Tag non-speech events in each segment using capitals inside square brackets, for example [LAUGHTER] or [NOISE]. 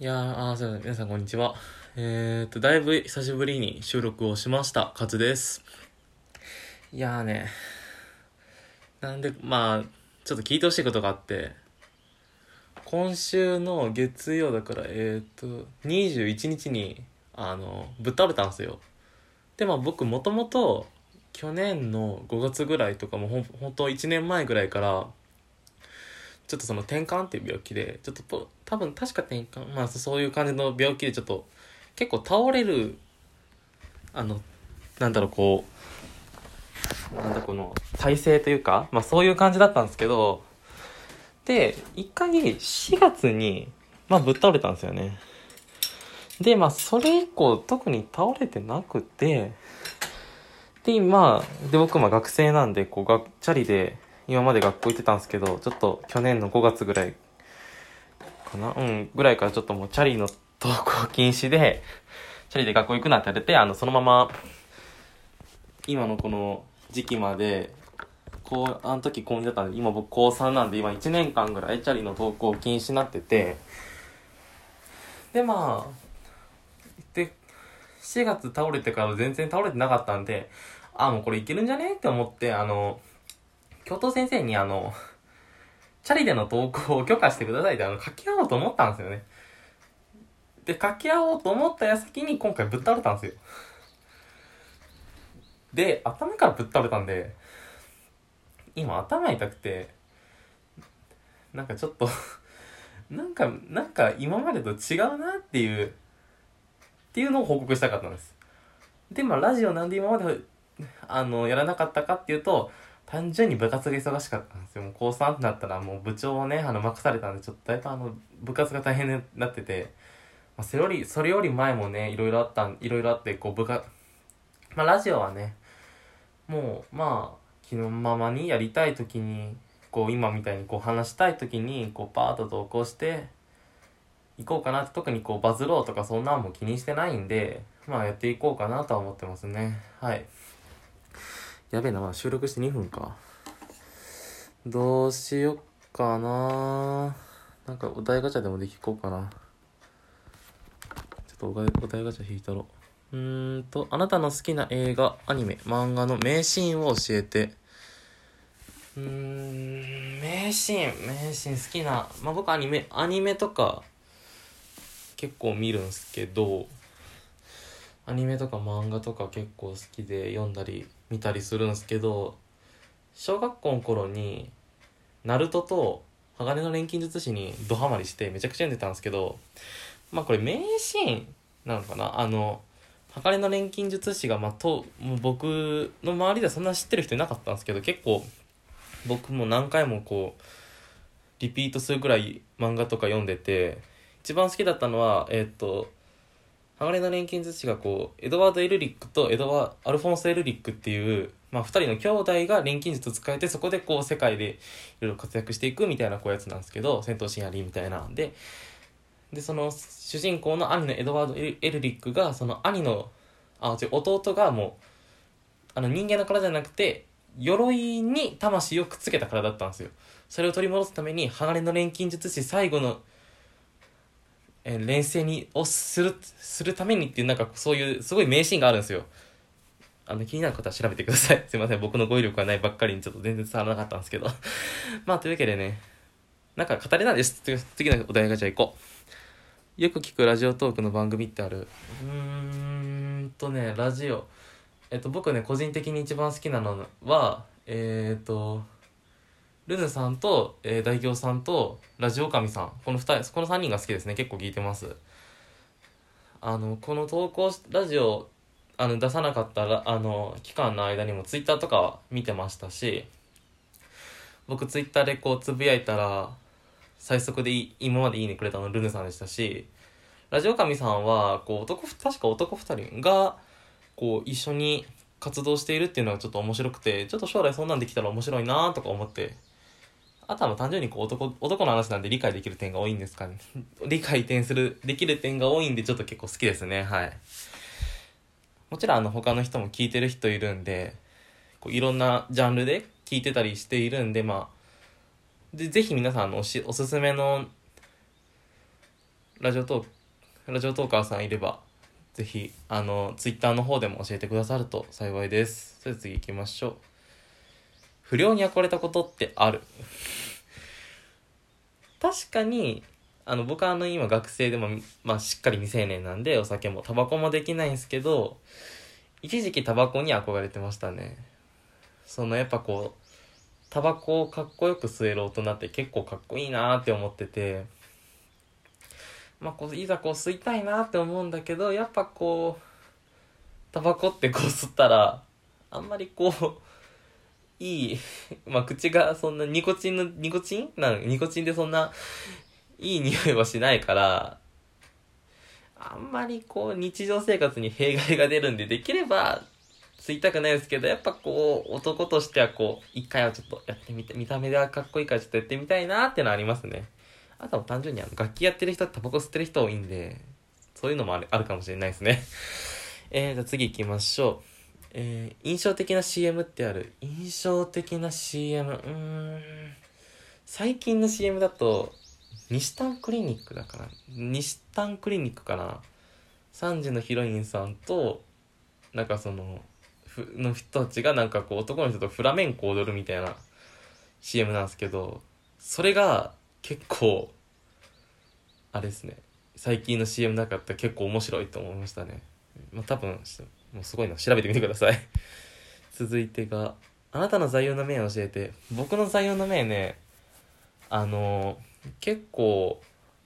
いやー、あーそうだ皆さんこんにちは。えーと、だいぶ久しぶりに収録をしました。カツです。いやーね、なんで、まあ、ちょっと聞いてほしいことがあって、今週の月曜だから、えーと、21日に、あの、ぶっ倒れたんですよ。で、まあ僕もともと、去年の5月ぐらいとかもほん、ほんと1年前ぐらいから、ちょっとその転換っていう病気でちょっと多分確か転換まあそういう感じの病気でちょっと結構倒れるあのなんだろうこうなんだこの体勢というかまあそういう感じだったんですけどで一回4月にまあぶっ倒れたんですよね。でまあそれ以降特に倒れてなくてでまあで僕まあ学生なんでこうがチャリで今まで学校行ってたんですけど、ちょっと去年の5月ぐらいかな？うん、ぐらいからちょっともうチャリの登校禁止で、チャリで学校行くなって言われて、あの、そのまま、今のこの時期まで、こう、あの時高2だったんで、今僕高3なんで、今1年間ぐらいチャリの登校禁止になってて、で、まあ、で、4月倒れてから全然倒れてなかったんで、あ、もうこれいけるんじゃね？って思って、あの、教頭先生にあの、チャリでの投稿を許可してくださいってあの、書き合おうと思ったんですよね。で、書き合おうと思った矢先に今回ぶっ倒れたんですよ。で、頭からぶっ倒れたんで、今頭痛くて、なんかちょっとなんか、なんか今までと違うなっていう、っていうのを報告したかったんです。で、まあラジオなんで今まで、あの、やらなかったかっていうと、単純に部活が忙しかったんですよ。もう高3ってなったらもう部長をね、あの、任されたんで、ちょっとだいぶあの、部活が大変になってて、まあ、それより、それより前もね、いろいろあったん、いろいろあって、こう、部活、まあ、ラジオはね、もう、まあ、気のままにやりたい時に、こう、今みたいにこう、話したい時に、こう、パーッと投稿して、行こうかなって、特にこう、バズろうとかそんなんも気にしてないんで、まあ、やっていこうかなとは思ってますね。はい。やべえな、まだ収録して2分か。どうしよっかななんかお題ガチャでもできこうかな。ちょっとお題お題ガチャ引いたろ。うーんと、あなたの好きな映画、アニメ、漫画の名シーンを教えて。うーん、名シーン、名シーン好きな。まあ僕アニメ、アニメとか結構見るんすけど、アニメとか漫画とか結構好きで読んだり見たりするんですけど小学校の頃にナルトと鋼の錬金術師にドハマりしてめちゃくちゃ読んでたんですけどまあこれ名シーンなのかな？あの鋼の錬金術師がまあともう僕の周りではそんな知ってる人いなかったんですけど結構僕も何回もこうリピートするぐらい漫画とか読んでて一番好きだったのはえーっと鋼の錬金術師がこうエドワード・エルリックとエドワアルフォンス・エルリックっていう、まあ、2人の兄弟が錬金術を使えてそこでこう世界でいろいろ活躍していくみたいなこうやつなんですけど戦闘シーンありみたいなんででその主人公の兄のエドワード・エルリックがその兄のあ違う弟がもうあの人間の体じゃなくて鎧に魂をくっつけた体だったんですよ。それを取り戻すために鋼の錬金術師最後のえー連戦にをするするためにっていうなんかそういうすごい名シーンがあるんですよ。あの気になる方は調べてください。[LAUGHS] すいません。僕の語彙力がないばっかりにちょっと全然伝わらなかったんですけど。[LAUGHS] まあというわけでねなんか語れないです。次次のお題がじゃあ行こう。よく聞くラジオトークの番組ってある？うーんとねラジオ。えっと僕ね個人的に一番好きなのはえー、っとルヌさんと、えー、大行さんとラジオ神さんこの2人この3人が好きですね。結構聞いてます。あのこの投稿ラジオあの出さなかったらあの期間の間にもツイッターとか見てましたし僕ツイッターでこうつぶやいたら最速で今までいいねくれたのルヌさんでしたしラジオ神さんはこう男確か男2人がこう一緒に活動しているっていうのがちょっと面白くてちょっと将来そんなんできたら面白いなとか思ってあとはもう単純にこう男男の話なんで理解できる点が多いんですかね。[LAUGHS] 理解点するできる点が多いんでちょっと結構好きですね。はい。もちろんあの他の人も聞いてる人いるんでこういろんなジャンルで聞いてたりしているんでまあでぜひ皆さんのおしおすすめのラジオトークラジオトーカーさんいればぜひあのツイッターの方でも教えてくださると幸いです。それで次行きましょう。不良に憧れたことってある？確かにあの僕はあの今学生でも、まあ、しっかり未成年なんでお酒もタバコもできないんですけど一時期タバコに憧れてましたね。そのやっぱこうタバコをかっこよく吸える大人って結構かっこいいなって思っててまあこういざこう吸いたいなって思うんだけどやっぱこうタバコってこう吸ったらあんまりこういいまあ口がそんなニコチンのニコチン？なニコチンでそんないい匂いはしないからあんまりこう日常生活に弊害が出るんでできれば吸いたくないですけどやっぱこう男としてはこう一回はちょっとやってみて見た目ではかっこいいからちょっとやってみたいなってのはありますね。あとは単純にあの楽器やってる人タバコ吸ってる人多いんでそういうのもあるあるかもしれないですね。えー、じゃあ次行きましょう。えー、印象的な CM ってある？印象的な CM うーん。最近の CM だと西丹クリニックだから。西丹クリニックかな。3時のヒロインさんとなんかそのふの人たちがなんかこう男の人とフラメンコ踊るみたいな CM なんですけどそれが結構あれですね。最近の CM なかったら結構面白いと思いましたね。まあ多分もうすごいの調べてみてください。[LAUGHS] 続いてがあなたの座右の銘を教えて。僕の座右の銘ねあの、結構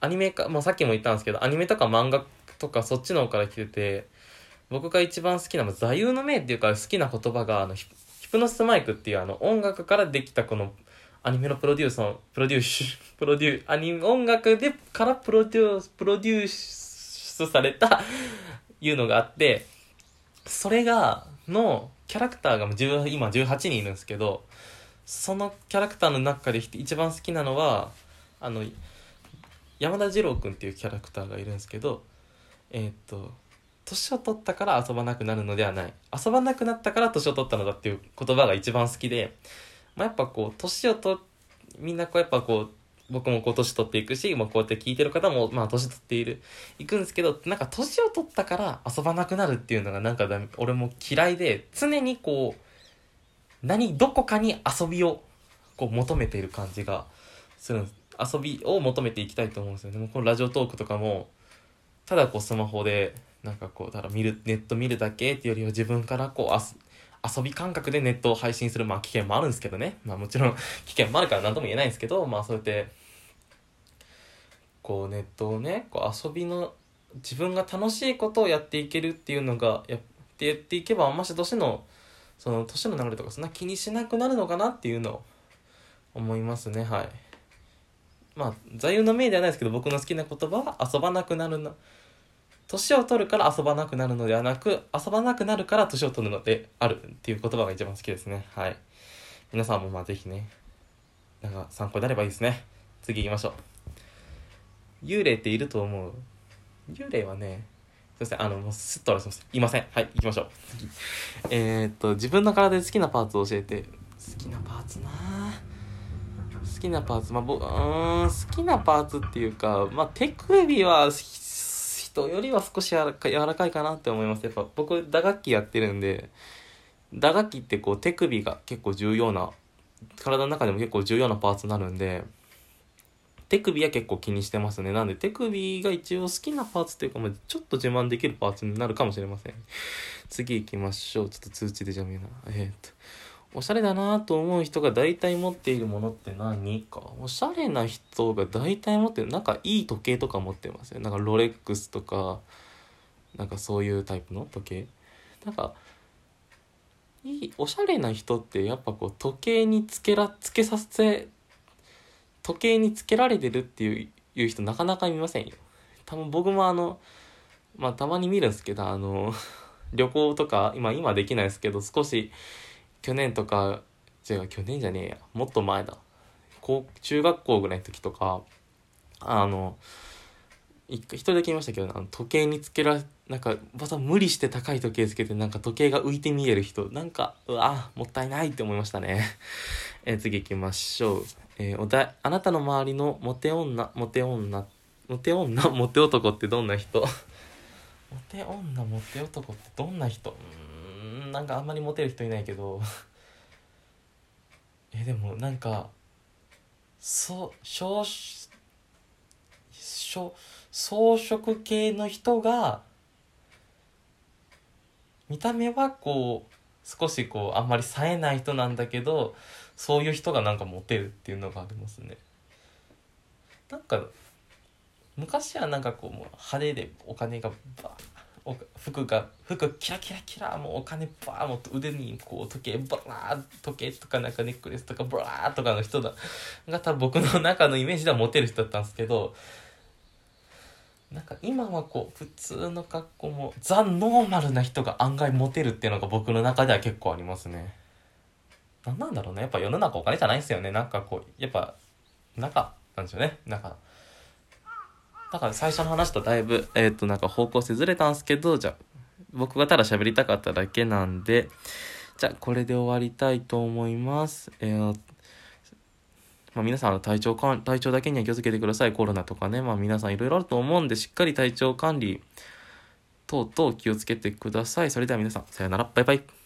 アニメか、まあ、さっきも言ったんですけどアニメとか漫画とかそっちの方から来てて僕が一番好きな座右の銘っていうか好きな言葉があのヒプノスマイクっていうあの音楽からできたこのアニメのプロデューサープロデュース [LAUGHS] プロデューアニメ音楽でからプロデュースプロデュースされた [LAUGHS] いうのがあってそれがのキャラクターが今18人いるんですけどそのキャラクターの中で一番好きなのはあの山田二郎君っていうキャラクターがいるんですけどえー、っと年を取ったから遊ばなくなるのではない。遊ばなくなったから年を取ったのだっていう言葉が一番好きで、まあ、やっぱこう年をとみんなこうやっぱこう僕もこう年取っていくし、まあ、こうやって聞いてる方もまあ年取っているいくんですけどなんか年を取ったから遊ばなくなるっていうのがなんかだ俺も嫌いで常にこう何どこかに遊びをこう求めている感じがするんです。遊びを求めていきたいと思うんですよね。もうこのラジオトークとかもただこうスマホでなんかこうだから見るネット見るだけっていうよりは自分からこう遊び感覚でネットを配信するまあ危険もあるんですけどね。まあもちろん危険もあるから何とも言えないんですけどまあそうやってこうネットをねこう遊びの自分が楽しいことをやっていけるっていうのがやってやっていけばあんまし年のその年の流れとかそんな気にしなくなるのかなっていうのを思いますね。はい。まあ座右の銘ではないですけど僕の好きな言葉は遊ばなくなるな。年を取るから遊ばなくなるのではなく遊ばなくなるから年を取るのであるっていう言葉が一番好きですね。はい。皆さんもまあぜひねなんか参考になればいいですね。次行きましょう。幽霊っていると思う？幽霊はねすいません。あのもうスッとあれすいませんいません。はい行きましょう。次。えー、っと自分の体で好きなパーツを教えて。好きなパーツな好きなパーツ。まあ僕うん好きなパーツっていうかまあ手首は人よりは少し柔らかいかなって思います。やっぱ僕打楽器やってるんで打楽器ってこう手首が結構重要な体の中でも結構重要なパーツになるんで手首は結構気にしてますね。なんで手首が一応好きなパーツっていうか、ま、ちょっと自慢できるパーツになるかもしれません。次行きましょう。ちょっと通知でじゃ見えな。えー、っと。おしゃれだなと思う人が大体持っているものって何か？おしゃれな人が大体持ってるなんかいい時計とか持ってますよ。なんかロレックスとかなんかそういうタイプの時計？なんかいいおしゃれな人ってやっぱこう時計につけらつけさせ時計につけられてるっていういう人なかなか見ませんよ。多分僕もあのまあたまに見るんですけどあの [LAUGHS] 旅行とか今今できないですけど少し去年とか違う去年じゃねえや。もっと前だ。高中学校ぐらいの時とかあの一人だけ言いましたけどあの時計につけらなんかまた無理して高い時計つけてなんか時計が浮いて見える人なんかうわもったいないって思いましたね。[LAUGHS] え次行きましょう、えー、おだあなたの周りのモテ女モテ女モテ女モテ男ってどんな人？[LAUGHS] モテ女モテ男ってどんな人？うーんなんかあんまりモテる人いないけど。[LAUGHS] えでもなんかそう少少装飾系の人が見た目はこう少しこうあんまり冴えない人なんだけどそういう人がなんかモテるっていうのがありますね。なんか昔はなんかこうもう派手でお金がバーお服が服キラキラキラもうお金バーも腕にこう時計バラー時計とかなんかネックレスとかバラーとかの人だ。が多分僕の中のイメージではモテる人だったんですけどなんか今はこう普通の格好もザ・ノーマルな人が案外モテるっていうのが僕の中では結構ありますね。何なんだろうね。やっぱ世の中お金じゃないですよね。なんかこうやっぱ中なんですよね。なんかだから最初の話とだいぶ、えっ、と、なんか方向性ずれたんですけど、じゃあ、僕がただ喋りたかっただけなんで、じゃあ、これで終わりたいと思います。えーまあ、皆さん、体調かん、体調だけには気をつけてください。コロナとかね。まあ、皆さんいろいろあると思うんで、しっかり体調管理等々気をつけてください。それでは皆さん、さよなら。バイバイ。